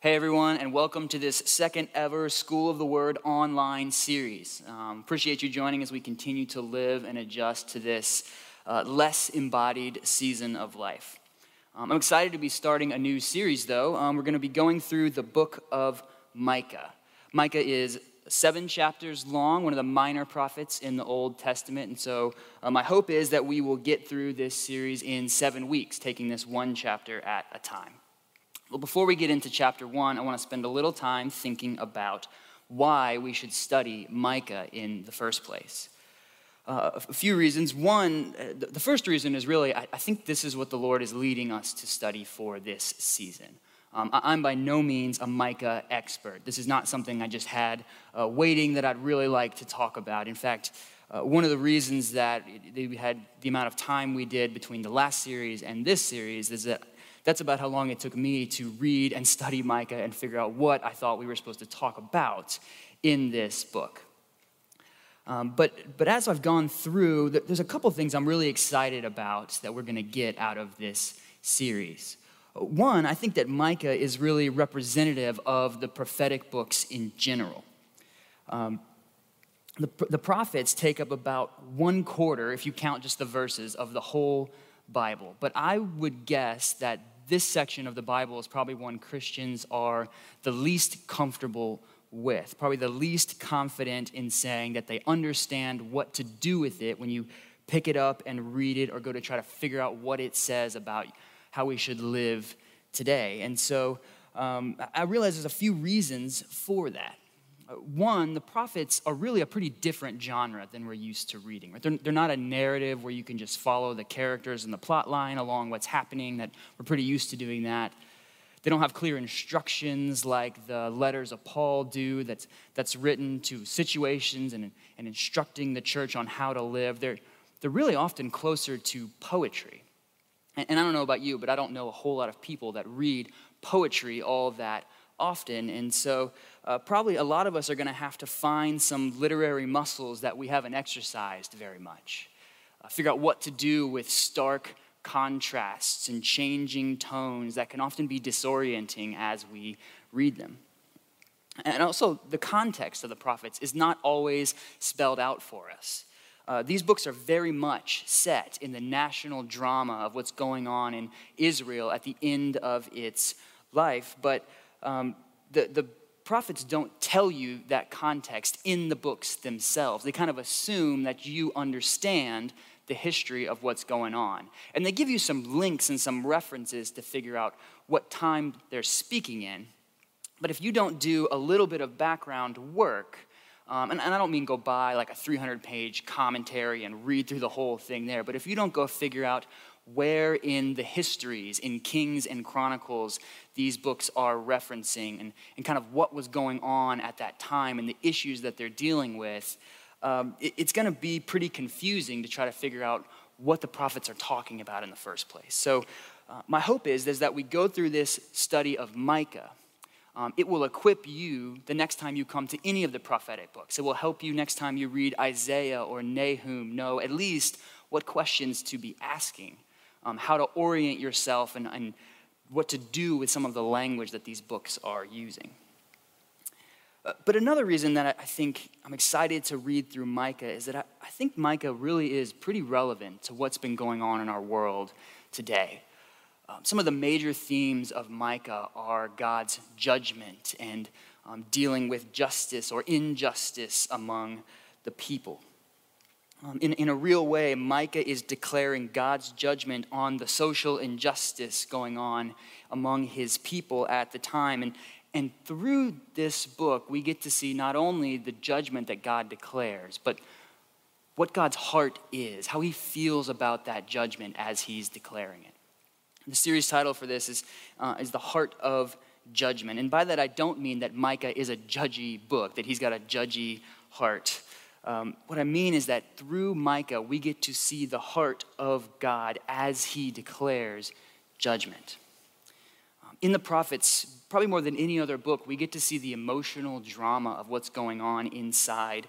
Hey everyone, and welcome to this second ever School of the Word online series. Um, appreciate you joining as we continue to live and adjust to this uh, less embodied season of life. Um, I'm excited to be starting a new series, though. Um, we're going to be going through the book of Micah. Micah is seven chapters long, one of the minor prophets in the Old Testament. And so, uh, my hope is that we will get through this series in seven weeks, taking this one chapter at a time. Well, before we get into chapter one, I want to spend a little time thinking about why we should study Micah in the first place. Uh, a few reasons. One, uh, the first reason is really, I, think this is what the Lord is leading us to study for this season. Um, I, am by no means a Micah expert. This is not something I just had uh, waiting that I'd really like to talk about. In fact, uh, one of the reasons that we had the amount of time we did between the last series and this series is that that's about how long it took me to read and study Micah and figure out what I thought we were supposed to talk about in this book. Um, but, but as I've gone through, there's a couple things I'm really excited about that we're going to get out of this series. One, I think that Micah is really representative of the prophetic books in general. Um, the, the prophets take up about one quarter, if you count just the verses, of the whole Bible. But I would guess that this section of the Bible is probably one Christians are the least comfortable with, probably the least confident in saying that they understand what to do with it when you pick it up and read it or go to try to figure out what it says about how we should live today. And so um, I realize there's a few reasons for that. Uh, one, the prophets are really a pretty different genre than we're used to reading. Right? They're, they're not a narrative where you can just follow the characters and the plot line along what's happening, that we're pretty used to doing that. They don't have clear instructions like the letters of Paul do that's, that's written to situations and, and instructing the church on how to live. They're, they're really often closer to poetry. And, and I don't know about you, but I don't know a whole lot of people that read poetry all that often. And so, uh, probably a lot of us are going to have to find some literary muscles that we haven't exercised very much. Uh, figure out what to do with stark contrasts and changing tones that can often be disorienting as we read them. And also, the context of the prophets is not always spelled out for us. Uh, these books are very much set in the national drama of what's going on in Israel at the end of its life, but um, the, the prophets don't tell you that context in the books themselves. They kind of assume that you understand the history of what's going on. And they give you some links and some references to figure out what time they're speaking in. But if you don't do a little bit of background work, um, and, and, I don't mean go buy like a 300 page commentary and read through the whole thing there, but if you don't go figure out where in the histories, in Kings and Chronicles, these books are referencing and, and kind of what was going on at that time and the issues that they're dealing with, um, it, it's going to be pretty confusing to try to figure out what the prophets are talking about in the first place. So, uh, my hope is, is that we go through this study of Micah. Um, it will equip you the next time you come to any of the prophetic books. It will help you next time you read Isaiah or Nahum know at least what questions to be asking um, how to orient yourself and, and what to do with some of the language that these books are using. Uh, but another reason that I think I'm excited to read through Micah is that I, I think Micah really is pretty relevant to what's been going on in our world today. Um, some of the major themes of Micah are God's judgment and um, dealing with justice or injustice among the people. Um, in, in a real way, Micah is declaring God's judgment on the social injustice going on among his people at the time. And, and through this book, we get to see not only the judgment that God declares, but what God's heart is, how he feels about that judgment as he's declaring it. The series title for this is, uh, is The Heart of Judgment. And by that, I don't mean that Micah is a judgy book, that he's got a judgy heart. Um, what I mean is that through Micah, we get to see the heart of God as he declares judgment. Um, in the prophets, probably more than any other book, we get to see the emotional drama of what's going on inside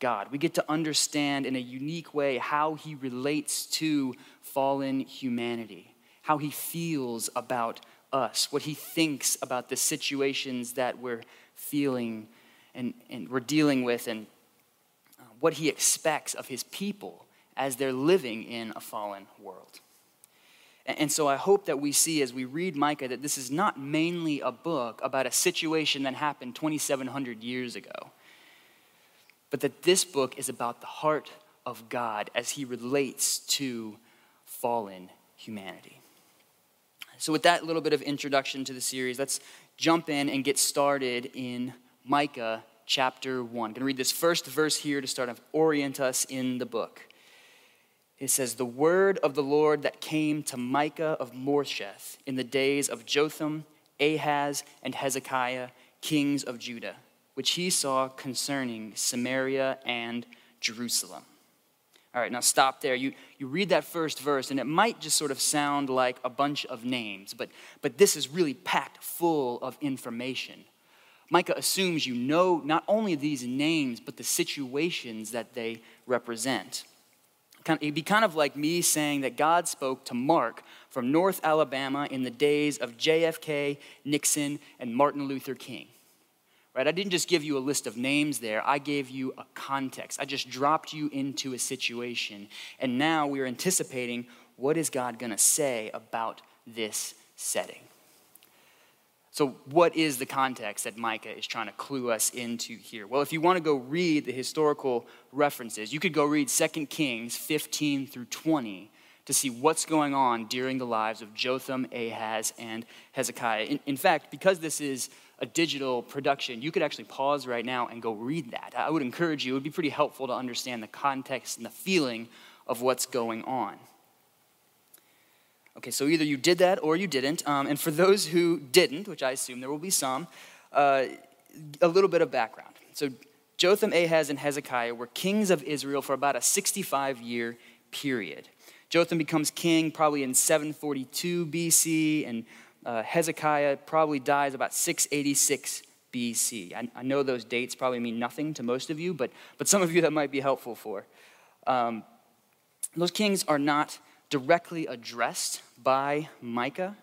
God. We get to understand in a unique way how he relates to fallen humanity, how he feels about us, what he thinks about the situations that we're feeling and, and we're dealing with, and what he expects of his people as they're living in a fallen world. And so I hope that we see as we read Micah that this is not mainly a book about a situation that happened 2,700 years ago, but that this book is about the heart of God as he relates to fallen humanity. So, with that little bit of introduction to the series, let's jump in and get started in Micah chapter 1. I'm going to read this first verse here to start to orient us in the book. It says, The word of the Lord that came to Micah of Moresheth in the days of Jotham, Ahaz, and Hezekiah, kings of Judah, which he saw concerning Samaria and Jerusalem. All right, now stop there. You, you read that first verse, and it might just sort of sound like a bunch of names, but, but this is really packed full of information. Micah assumes you know not only these names, but the situations that they represent. It'd be kind of like me saying that God spoke to Mark from North Alabama in the days of JFK, Nixon, and Martin Luther King. Right? I didn't just give you a list of names there, I gave you a context. I just dropped you into a situation. And now we're anticipating what is God going to say about this setting. So, what is the context that Micah is trying to clue us into here? Well, if you want to go read the historical references, you could go read 2 Kings 15 through 20 to see what's going on during the lives of Jotham, Ahaz, and Hezekiah. In, in, fact, because this is a digital production, you could actually pause right now and go read that. I would encourage you, it would be pretty helpful to understand the context and the feeling of what's going on. Okay, so either you did that or you didn't. Um, and for those who didn't, which I assume there will be some, uh, a little bit of background. So Jotham, Ahaz, and Hezekiah were kings of Israel for about a 65 year period. Jotham becomes king probably in 742 BC, and uh, Hezekiah probably dies about 686 BC. I, I, know those dates probably mean nothing to most of you, but, but some of you that might be helpful for. Um, those kings are not directly addressed by Micah,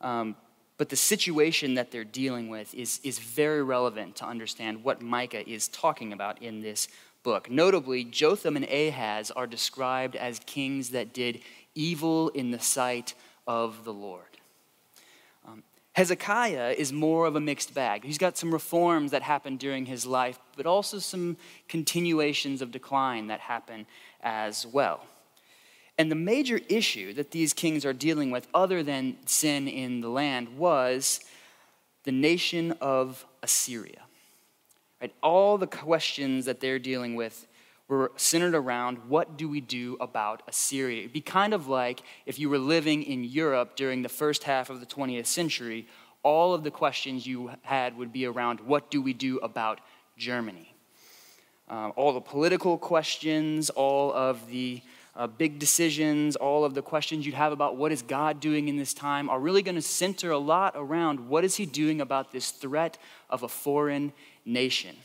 um, but the situation that they're dealing with is, is very relevant to understand what Micah is talking about in this book. Notably, Jotham and Ahaz are described as kings that did evil in the sight of the Lord. Um, Hezekiah is more of a mixed bag. He's got some reforms that happened during his life, but also some continuations of decline that happen as well. And the major issue that these kings are dealing with, other than sin in the land, was the nation of Assyria. Right? All the questions that they're dealing with were centered around what do we do about Assyria? It'd be kind of like if you were living in Europe during the first half of the 20th century, all of the questions you had would be around what do we do about Germany? Uh, all the political questions, all of the uh, big decisions, all of the questions you'd have about what is God doing in this time are really going to center a lot around what is he doing about this threat of a foreign nation.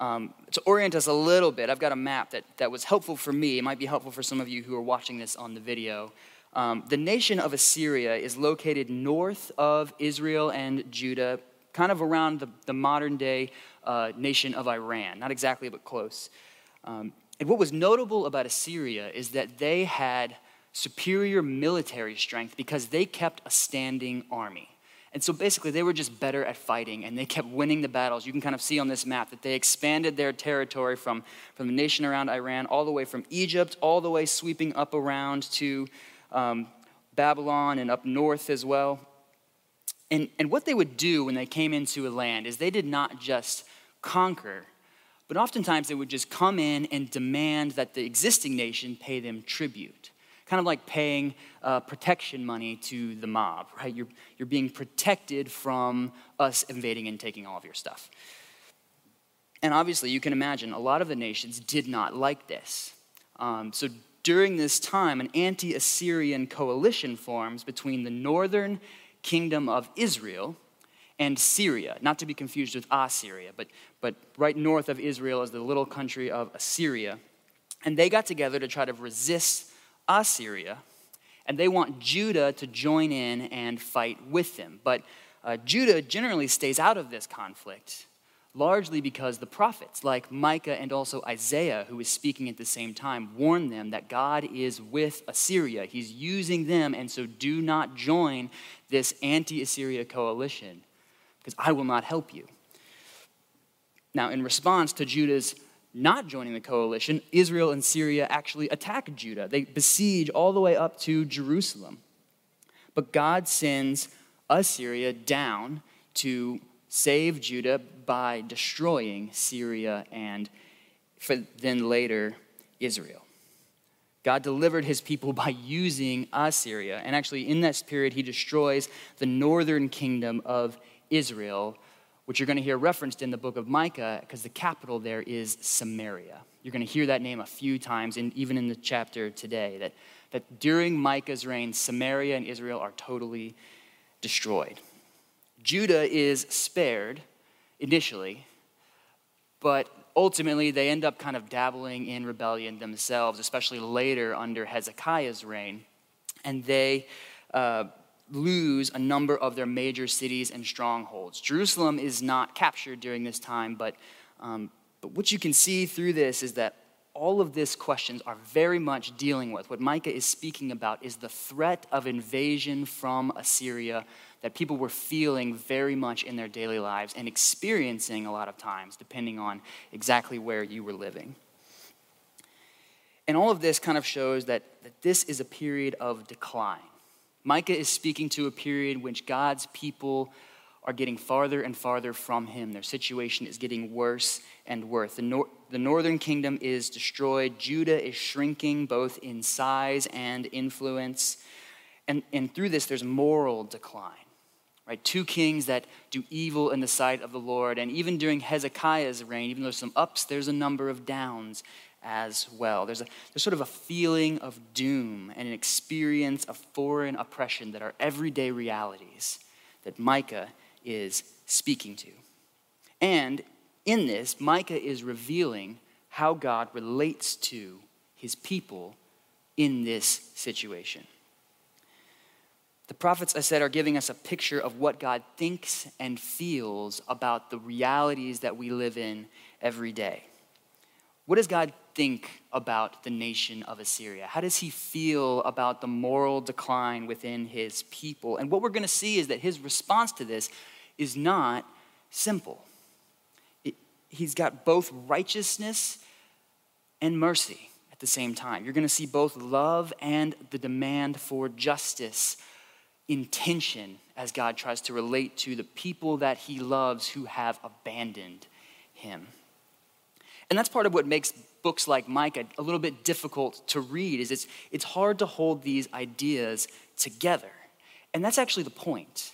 Um, to orient us a little bit, I've got a map that, that was helpful for me. It might be helpful for some of you who are watching this on the video. Um, the nation of Assyria is located north of Israel and Judah, kind of around the, the modern day uh, nation of Iran. Not exactly, but close. Um, and what was notable about Assyria is that they had superior military strength because they kept a standing army. And so basically, they were just better at fighting and they kept winning the battles. You can kind of see on this map that they expanded their territory from, from the nation around Iran all the way from Egypt, all the way sweeping up around to um, Babylon and up north as well. And, and what they would do when they came into a land is they did not just conquer, but oftentimes they would just come in and demand that the existing nation pay them tribute. Kind of like paying uh, protection money to the mob, right? You're, you're being protected from us invading and taking all of your stuff. And obviously, you can imagine a lot of the nations did not like this. Um, so during this time, an anti Assyrian coalition forms between the northern kingdom of Israel and Syria, not to be confused with Assyria, but, but right north of Israel is the little country of Assyria. And they got together to try to resist Assyria And they want Judah to join in and fight with them. But uh, Judah generally stays out of this conflict, largely because the prophets, like Micah and also Isaiah, who is speaking at the same time, warn them that God is with Assyria. He's using them, and so do not join this anti Assyria coalition, because I will not help you. Now, in response to Judah's not joining the coalition, Israel and Syria actually attack Judah. They besiege all the way up to Jerusalem. But God sends Assyria down to save Judah by destroying Syria and then later Israel. God delivered his people by using Assyria. And actually, in this period, he destroys the northern kingdom of Israel which you're going to hear referenced in the book of Micah because the capital there is Samaria. You're going to hear that name a few times, and even in the chapter today, that, that during Micah's reign, Samaria and Israel are totally destroyed. Judah is spared initially, but ultimately they end up kind of dabbling in rebellion themselves, especially later under Hezekiah's reign. And they. Uh, lose a number of their major cities and strongholds. Jerusalem is not captured during this time, but, um, but what you can see through this is that all of these questions are very much dealing with. What Micah is speaking about is the threat of invasion from Assyria that people were feeling very much in their daily lives and experiencing a lot of times, depending on exactly where you were living. And all of this kind of shows that, that this is a period of decline. Micah is speaking to a period in which God's people are getting farther and farther from him. Their situation is getting worse and worse. The, nor- the northern kingdom is destroyed. Judah is shrinking both in size and influence. And, and through this, there's moral decline. Right? Two kings that do evil in the sight of the Lord. And even during Hezekiah's reign, even though there's some ups, there's a number of downs as well. There's, a, there's sort of a feeling of doom and an experience of foreign oppression that are everyday realities that Micah is speaking to. And in this, Micah is revealing how God relates to his people in this situation. The prophets, I said, are giving us a picture of what God thinks and feels about the realities that we live in every day. What does God think about the nation of Assyria? How does he feel about the moral decline within his people? And what we're going to see is that his response to this is not simple. It, he's got both righteousness and mercy at the same time. You're going to see both love and the demand for justice in tension as God tries to relate to the people that he loves who have abandoned him. And that's part of what makes books like Micah a little bit difficult to read is it's, it's hard to hold these ideas together. And that's actually the point.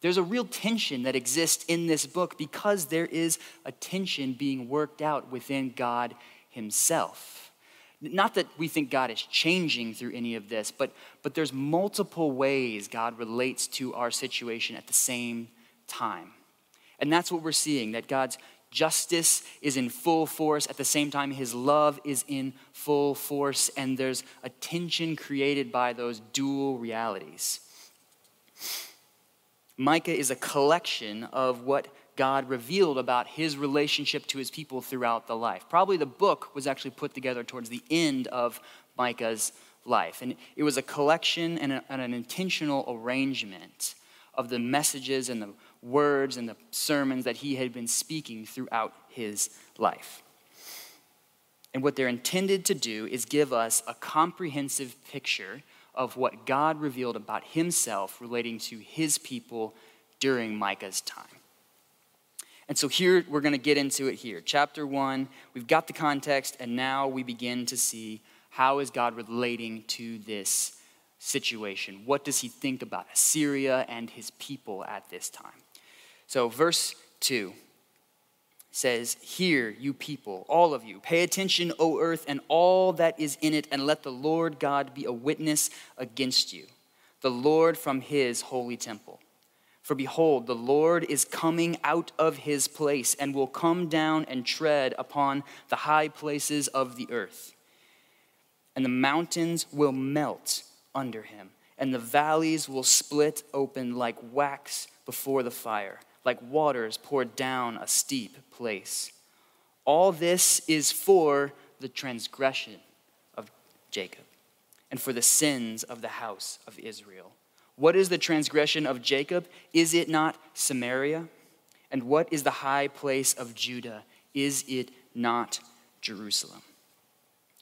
There's a real tension that exists in this book because there is a tension being worked out within God himself. Not that we think God is changing through any of this, but, but there's multiple ways God relates to our situation at the same time. And that's what we're seeing that God's Justice is in full force. At the same time, his love is in full force, and there's a tension created by those dual realities. Micah is a collection of what God revealed about his relationship to his people throughout the life. Probably the book was actually put together towards the end of Micah's life. And it was a collection and, a, and an intentional arrangement of the messages and the words and the sermons that he had been speaking throughout his life. And what they're intended to do is give us a comprehensive picture of what God revealed about himself relating to his people during Micah's time. And so here we're going to get into it here. Chapter 1, we've got the context and now we begin to see how is God relating to this situation? What does he think about Assyria and his people at this time? So, verse 2 says, Hear, you people, all of you, pay attention, O earth, and all that is in it, and let the Lord God be a witness against you, the Lord from his holy temple. For behold, the Lord is coming out of his place and will come down and tread upon the high places of the earth. And the mountains will melt under him, and the valleys will split open like wax before the fire, like waters poured down a steep place. All this is for the transgression of Jacob and for the sins of the house of Israel. What is the transgression of Jacob? Is it not Samaria? And what is the high place of Judah? Is it not Jerusalem?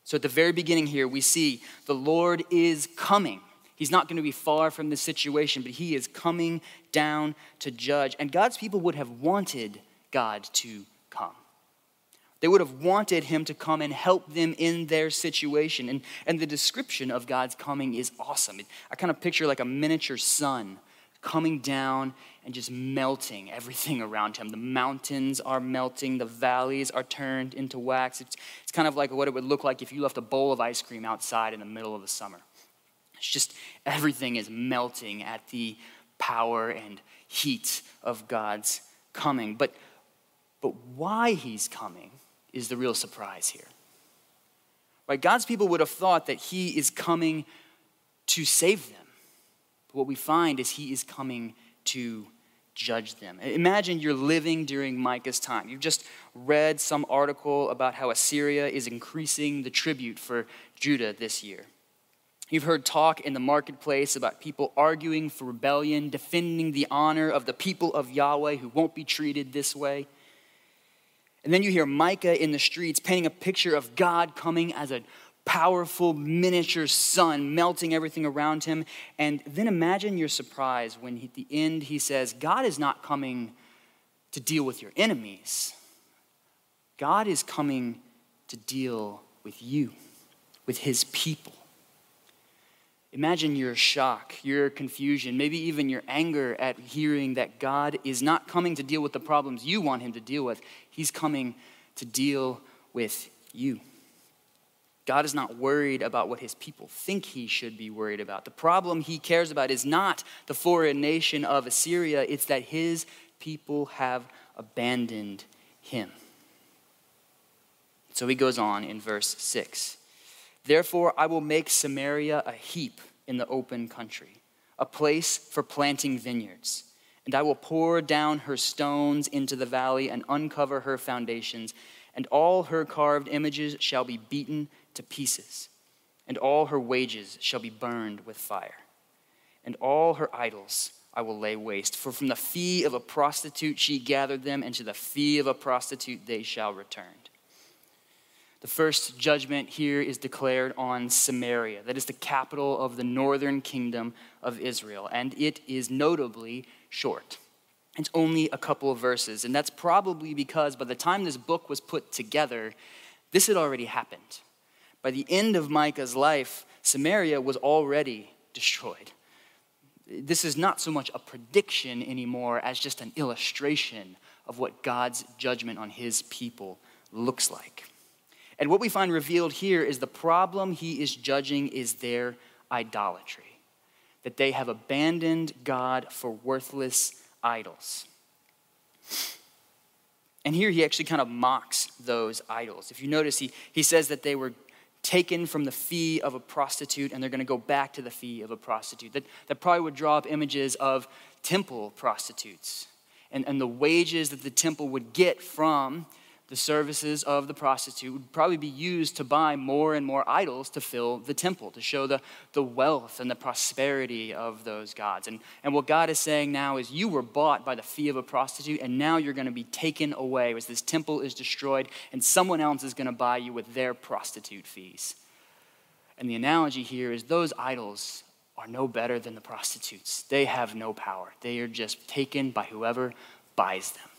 So at the very beginning here, we see the Lord is coming. He's not going to be far from the situation, but he is coming down to judge. And God's people would have wanted God to come. They would have wanted him to come and help them in their situation. And, and the description of God's coming is awesome. I kind of picture like a miniature sun coming down and just melting everything around him. The mountains are melting, the valleys are turned into wax. It's, it's kind of like what it would look like if you left a bowl of ice cream outside in the middle of the summer. It's just everything is melting at the power and heat of God's coming. But, but why he's coming is the real surprise here. Right? God's people would have thought that he is coming to save them. But what we find is he is coming to judge them. Imagine you're living during Micah's time. You've just read some article about how Assyria is increasing the tribute for Judah this year. You've heard talk in the marketplace about people arguing for rebellion, defending the honor of the people of Yahweh who won't be treated this way. And then you hear Micah in the streets painting a picture of God coming as a powerful miniature sun melting everything around him. And then imagine your surprise when at the end he says, God is not coming to deal with your enemies, God is coming to deal with you, with his people. Imagine your shock, your confusion, maybe even your anger at hearing that God is not coming to deal with the problems you want him to deal with. He's coming to deal with you. God is not worried about what his people think he should be worried about. The problem he cares about is not the foreign nation of Assyria, it's that his people have abandoned him. So he goes on in verse 6. Therefore, I will make Samaria a heap in the open country, a place for planting vineyards. And I will pour down her stones into the valley and uncover her foundations, and all her carved images shall be beaten to pieces, and all her wages shall be burned with fire, and all her idols I will lay waste. For from the fee of a prostitute she gathered them, and to the fee of a prostitute they shall return. The first judgment here is declared on Samaria, that is the capital of the northern kingdom of Israel, and it is notably short. It's only a couple of verses, and that's probably because by the time this book was put together, this had already happened. By the end of Micah's life, Samaria was already destroyed. This is not so much a prediction anymore as just an illustration of what God's judgment on his people looks like. And what we find revealed here is the problem he is judging is their idolatry, that they have abandoned God for worthless idols. And here he actually kind of mocks those idols. If you notice, he, he says that they were taken from the fee of a prostitute and they're going to go back to the fee of a prostitute. That, that probably would draw up images of temple prostitutes and, and the wages that the temple would get from the services of the prostitute would probably be used to buy more and more idols to fill the temple, to show the, the wealth and the prosperity of those gods. And, and what God is saying now is, you were bought by the fee of a prostitute, and now you're going to be taken away as this temple is destroyed, and someone else is going to buy you with their prostitute fees. And the analogy here is those idols are no better than the prostitutes. They have no power, they are just taken by whoever buys them.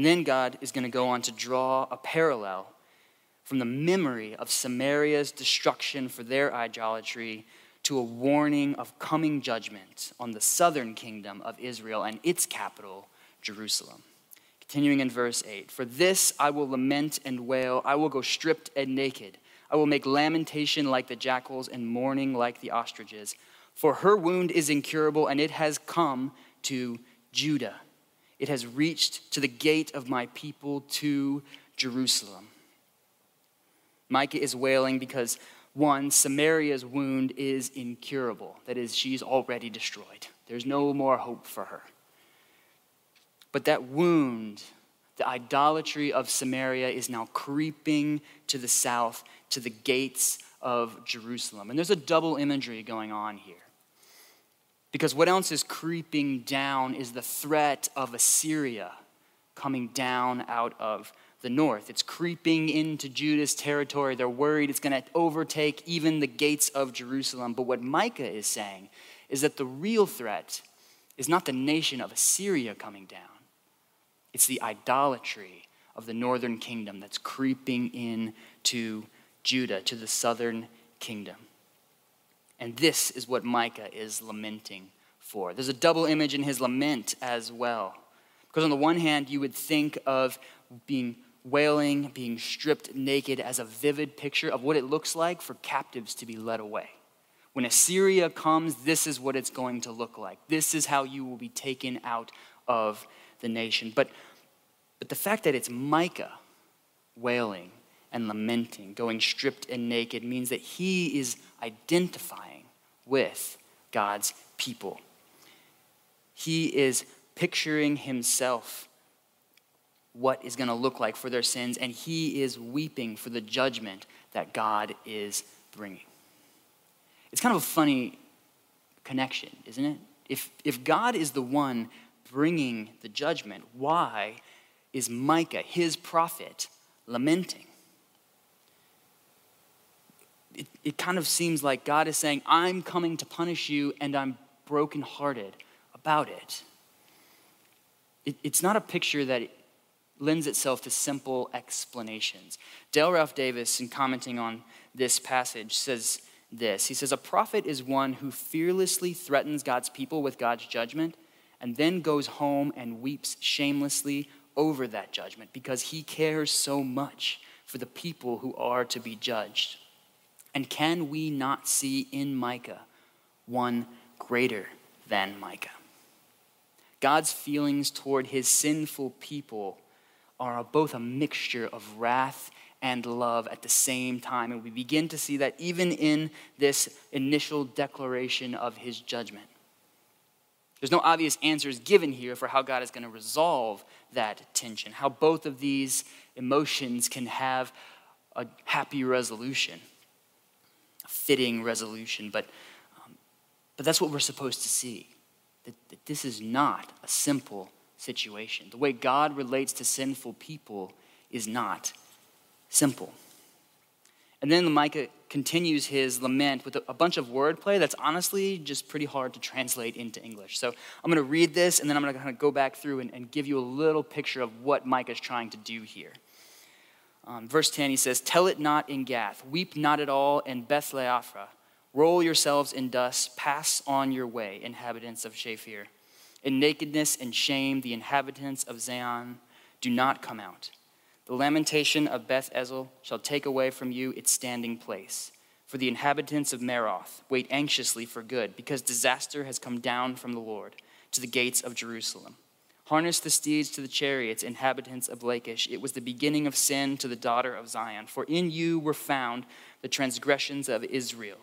And then God is going to go on to draw a parallel from the memory of Samaria's destruction for their idolatry to a warning of coming judgment on the southern kingdom of Israel and its capital, Jerusalem. Continuing in verse 8 For this I will lament and wail, I will go stripped and naked. I will make lamentation like the jackals and mourning like the ostriches. For her wound is incurable, and it has come to Judah it has reached to the gate of my people to Jerusalem. Micah is wailing because One, Samaria's wound is incurable. That is, she's already destroyed. There's no more hope for her. But that wound, the idolatry of Samaria, is now creeping to the south, to the gates of Jerusalem. And there's a double imagery going on here. Because what else is creeping down is the threat of Assyria coming down out of the north. It's creeping into Judah's territory. They're worried it's going to overtake even the gates of Jerusalem. But what Micah is saying is that the real threat is not the nation of Assyria coming down, it's the idolatry of the northern kingdom that's creeping into Judah, to the southern kingdom. And this is what Micah is lamenting for. There's a double image in his lament as well. Because on the one hand, you would think of being wailing, being stripped naked as a vivid picture of what it looks like for captives to be led away. When Assyria comes, this is what it's going to look like. This is how you will be taken out of the nation. But, but the fact that it's Micah wailing and lamenting, going stripped and naked, means that he is identifying with God's people. He is picturing himself what is going to look like for their sins, and he is weeping for the judgment that God is bringing. It's kind of a funny connection, isn't it? If, if God is the one bringing the judgment, why is Micah, his prophet, lamenting? It, it kind of seems like God is saying, I'm coming to punish you, and I'm brokenhearted about it. it it's not a picture that lends itself to simple explanations. Dale Ralph Davis, in commenting on this passage, says this He says, A prophet is one who fearlessly threatens God's people with God's judgment and then goes home and weeps shamelessly over that judgment because he cares so much for the people who are to be judged. And can we not see in Micah one greater than Micah? God's feelings toward his sinful people are both a mixture of wrath and love at the same time. And we begin to see that even in this initial declaration of his judgment. There's no obvious answers given here for how God is going to resolve that tension, how both of these emotions can have a happy resolution, fitting resolution. But, um, but that's what we're supposed to see that, that this is not a simple situation. The way God relates to sinful people is not simple. And then Micah continues his lament with a bunch of wordplay that's honestly just pretty hard to translate into English. So I'm going to read this and then I'm going to kind of go back through and, and give you a little picture of what Micah is trying to do here. Um, verse 10, he says, Tell it not in Gath, weep not at all in Beth Roll yourselves in dust, pass on your way, inhabitants of Shaphir. In nakedness and shame, the inhabitants of Zaanan do not come out. The lamentation of Beth Ezel shall take away from you its standing place. For the inhabitants of Maroth wait anxiously for good, because disaster has come down from the Lord to the gates of Jerusalem. Harness the steeds to the chariots, inhabitants of Lachish. It was the beginning of sin to the daughter of Zion. For in you were found the transgressions of Israel.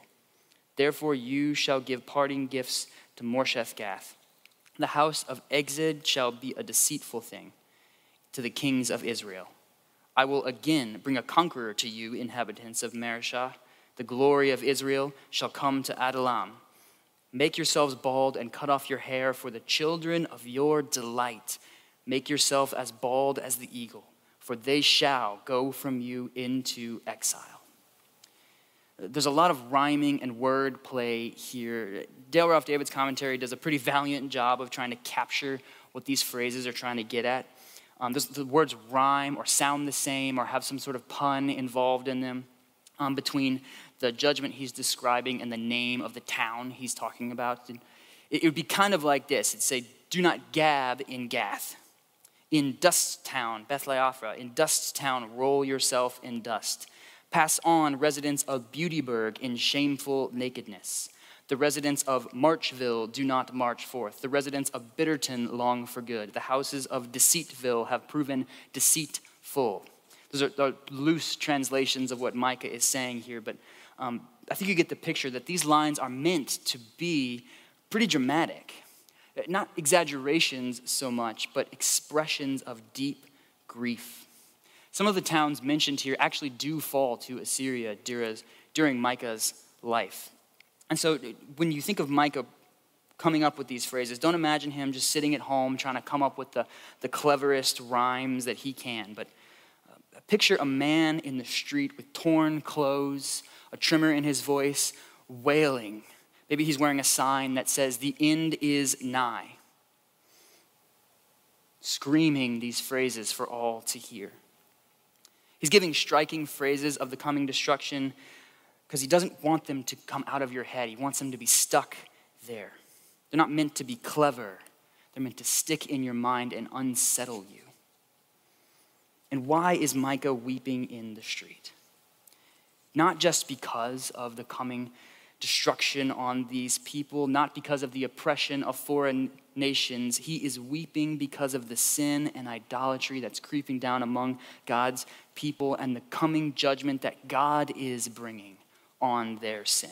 Therefore you shall give parting gifts to Moresheth Gath the house of Achzib shall be a deceitful thing to the kings of Israel. I will again bring a conqueror to you, inhabitants of Mareshah. The glory of Israel shall come to Adullam. Make yourselves bald and cut off your hair for the children of your delight. Make yourself as bald as the eagle, for they shall go from you into exile. There's a lot of rhyming and word play here. Dale Ralph Davis' commentary does a pretty valiant job of trying to capture what these phrases are trying to get at. Um, the words rhyme or sound the same or have some sort of pun involved in them um, between the judgment he's describing and the name of the town he's talking about. It, it would be kind of like this it'd say, Do not gab in Gath. In dust town, Beth-le-aphrah, in dust town, roll yourself in dust. Pass on, residents of Beautyburg, in shameful nakedness. The residents of Marchville do not march forth. The residents of Bitterton long for good. The houses of Deceitville have proven deceitful. Those are, are loose translations of what Micah is saying here, but um, I think you get the picture that these lines are meant to be pretty dramatic. Not exaggerations so much, but expressions of deep grief. Some of the towns mentioned here actually do fall to Assyria during Micah's life. And so when you think of Micah coming up with these phrases, don't imagine him just sitting at home trying to come up with the, the cleverest rhymes that he can, but picture a man in the street with torn clothes, a tremor in his voice, wailing. Maybe he's wearing a sign that says, The end is nigh. Screaming these phrases for all to hear. He's giving striking phrases of the coming destruction because he doesn't want them to come out of your head. He wants them to be stuck there. They're not meant to be clever, they're meant to stick in your mind and unsettle you. And why is Micah weeping in the street? Not just because of the coming destruction on these people, not because of the oppression of foreign nations. He is weeping because of the sin and idolatry that's creeping down among God's people and the coming judgment that God is bringing on their sin.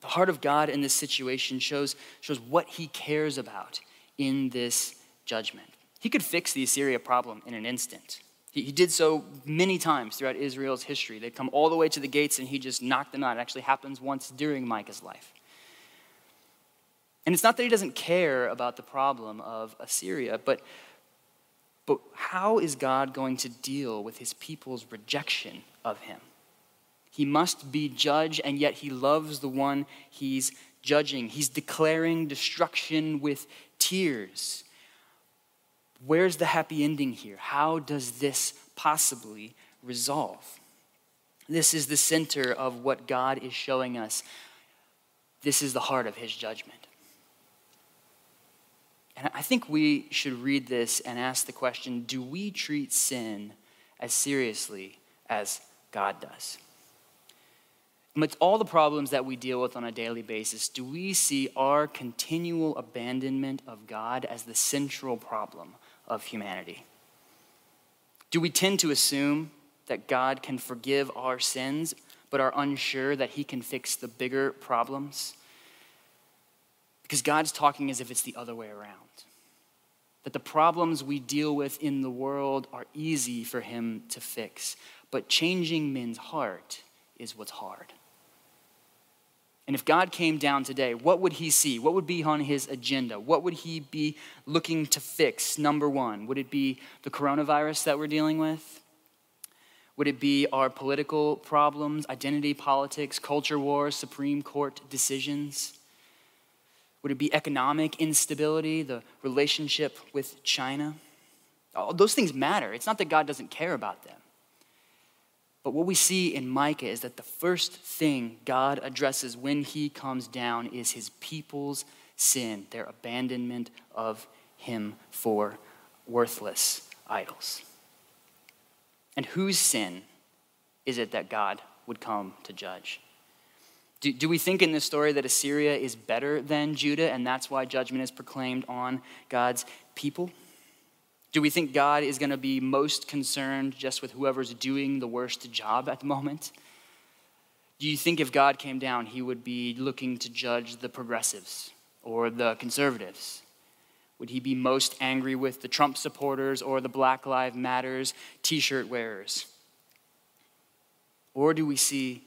The heart of God in this situation shows, shows what he cares about in this judgment. He could fix the Assyria problem in an instant. He, he did so many times throughout Israel's history. They'd come all the way to the gates and he just knocked them out. It actually happens once during Micah's life. And it's not that he doesn't care about the problem of Assyria, but, but how is God going to deal with his people's rejection of him? He must be judged, and yet he loves the one he's judging. He's declaring destruction with tears. Where's the happy ending here? How does this possibly resolve? This is the center of what God is showing us. This is the heart of his judgment. And I think we should read this and ask the question do we treat sin as seriously as God does? Amidst all the problems that we deal with on a daily basis, do we see our continual abandonment of God as the central problem of humanity? Do we tend to assume that God can forgive our sins, but are unsure that He can fix the bigger problems? Because God's talking as if it's the other way around. That the problems we deal with in the world are easy for Him to fix, but changing men's heart is what's hard. And if God came down today, what would he see? What would be on his agenda? What would he be looking to fix? Number one, would it be the coronavirus that we're dealing with? Would it be our political problems, identity politics, culture wars, Supreme Court decisions? Would it be economic instability, the relationship with China? All those things matter. It's not that God doesn't care about them. But what we see in Micah is that the first thing God addresses when he comes down is his people's sin, their abandonment of him for worthless idols. And whose sin is it that God would come to judge? Do, do we think in this story that Assyria is better than Judah and that's why judgment is proclaimed on God's people? Do we think God is going to be most concerned just with whoever's doing the worst job at the moment? Do you think if God came down, he would be looking to judge the progressives or the conservatives? Would he be most angry with the Trump supporters or the Black Lives Matters t shirt wearers? Or do we see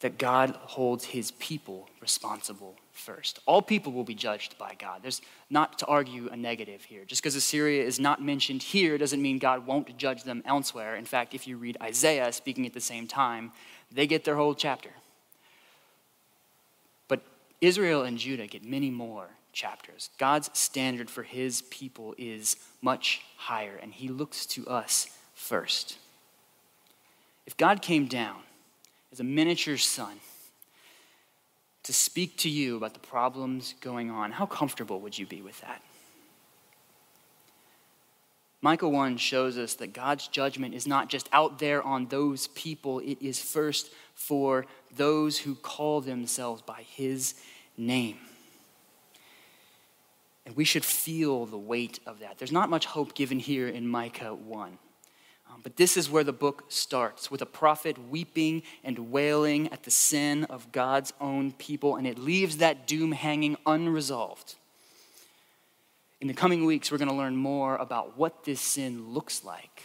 that God holds his people responsible first. All people will be judged by God. There's not to argue a negative here. Just because Assyria is not mentioned here doesn't mean God won't judge them elsewhere. In fact, if you read Isaiah speaking at the same time, they get their whole chapter. But Israel and Judah get many more chapters. God's standard for his people is much higher, and he looks to us first. If God came down as a miniature sun, to speak to you about the problems going on, how comfortable would you be with that? Micah 1 shows us that God's judgment is not just out there on those people, it is first for those who call themselves by his name. And we should feel the weight of that. There's not much hope given here in Micah 1. But this is where the book starts with a prophet weeping and wailing at the sin of God's own people, and it leaves that doom hanging unresolved. In the coming weeks, we're going to learn more about what this sin looks like,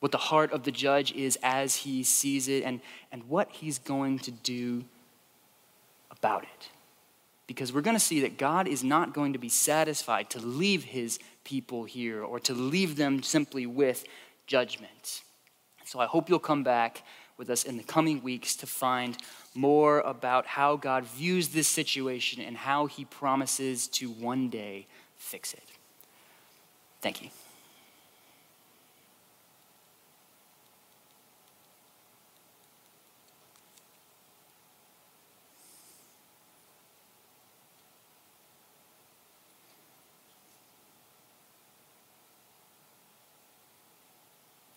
what the heart of the judge is as he sees it, and, and what he's going to do about it. Because we're going to see that God is not going to be satisfied to leave his people here or to leave them simply with judgment. So I hope you'll come back with us in the coming weeks to find more about how God views this situation and how he promises to one day fix it. Thank you.